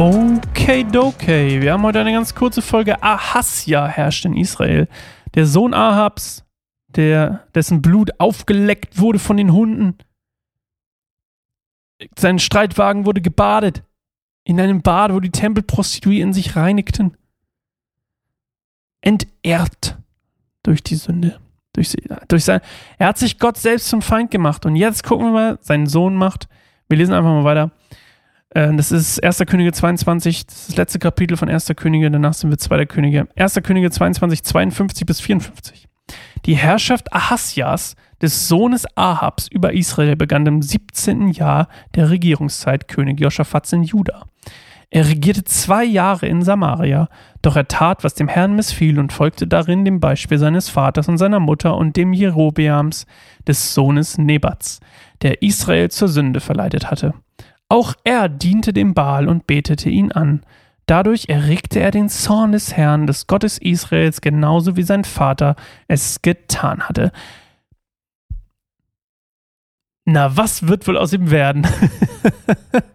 Okay, okay. Wir haben heute eine ganz kurze Folge. Ahasja herrscht in Israel. Der Sohn Ahabs, der, dessen Blut aufgeleckt wurde von den Hunden. Sein Streitwagen wurde gebadet. In einem Bad, wo die Tempelprostituierten sich reinigten. Entehrt durch die Sünde. Durch, durch sein, er hat sich Gott selbst zum Feind gemacht. Und jetzt gucken wir mal, seinen Sohn macht. Wir lesen einfach mal weiter. Äh, das ist 1. Könige 22, das ist das letzte Kapitel von 1. Könige, danach sind wir 2. Könige. 1. Könige 22, 52 bis 54. Die Herrschaft Ahasjas, des Sohnes Ahabs über Israel, begann im 17. Jahr der Regierungszeit König Joschafats in Juda. Er regierte zwei Jahre in Samaria, doch er tat, was dem Herrn missfiel und folgte darin dem Beispiel seines Vaters und seiner Mutter und dem Jerobeams, des Sohnes Nebats, der Israel zur Sünde verleitet hatte. Auch er diente dem Baal und betete ihn an. Dadurch erregte er den Zorn des Herrn, des Gottes Israels, genauso wie sein Vater es getan hatte. Na, was wird wohl aus ihm werden?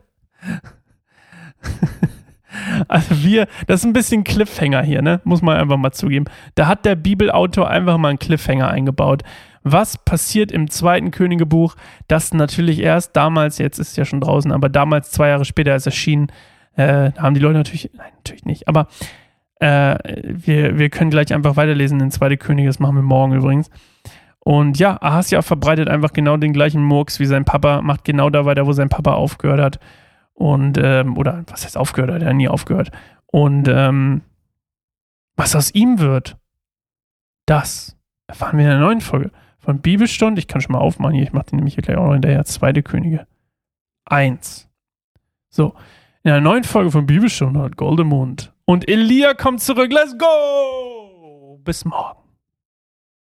Also wir, das ist ein bisschen Cliffhanger hier, ne? Muss man einfach mal zugeben. Da hat der Bibelautor einfach mal einen Cliffhanger eingebaut. Was passiert im zweiten Königebuch, das natürlich erst damals, jetzt ist es ja schon draußen, aber damals zwei Jahre später ist erschienen, äh, haben die Leute natürlich, nein, natürlich nicht, aber äh, wir, wir können gleich einfach weiterlesen in zweite Könige, das machen wir morgen übrigens. Und ja, Ahasja verbreitet einfach genau den gleichen Murks wie sein Papa, macht genau da weiter, wo sein Papa aufgehört hat. Und, ähm, oder was heißt aufgehört, hat er nie aufgehört. Und ähm, was aus ihm wird, das erfahren wir in der neuen Folge von Bibelstunde. Ich kann schon mal aufmachen hier, ich mache die nämlich hier gleich auch noch hinterher. Zweite Könige. Eins. So, in der neuen Folge von Bibelstunde hat Goldemund und Elia kommt zurück. Let's go! Bis morgen.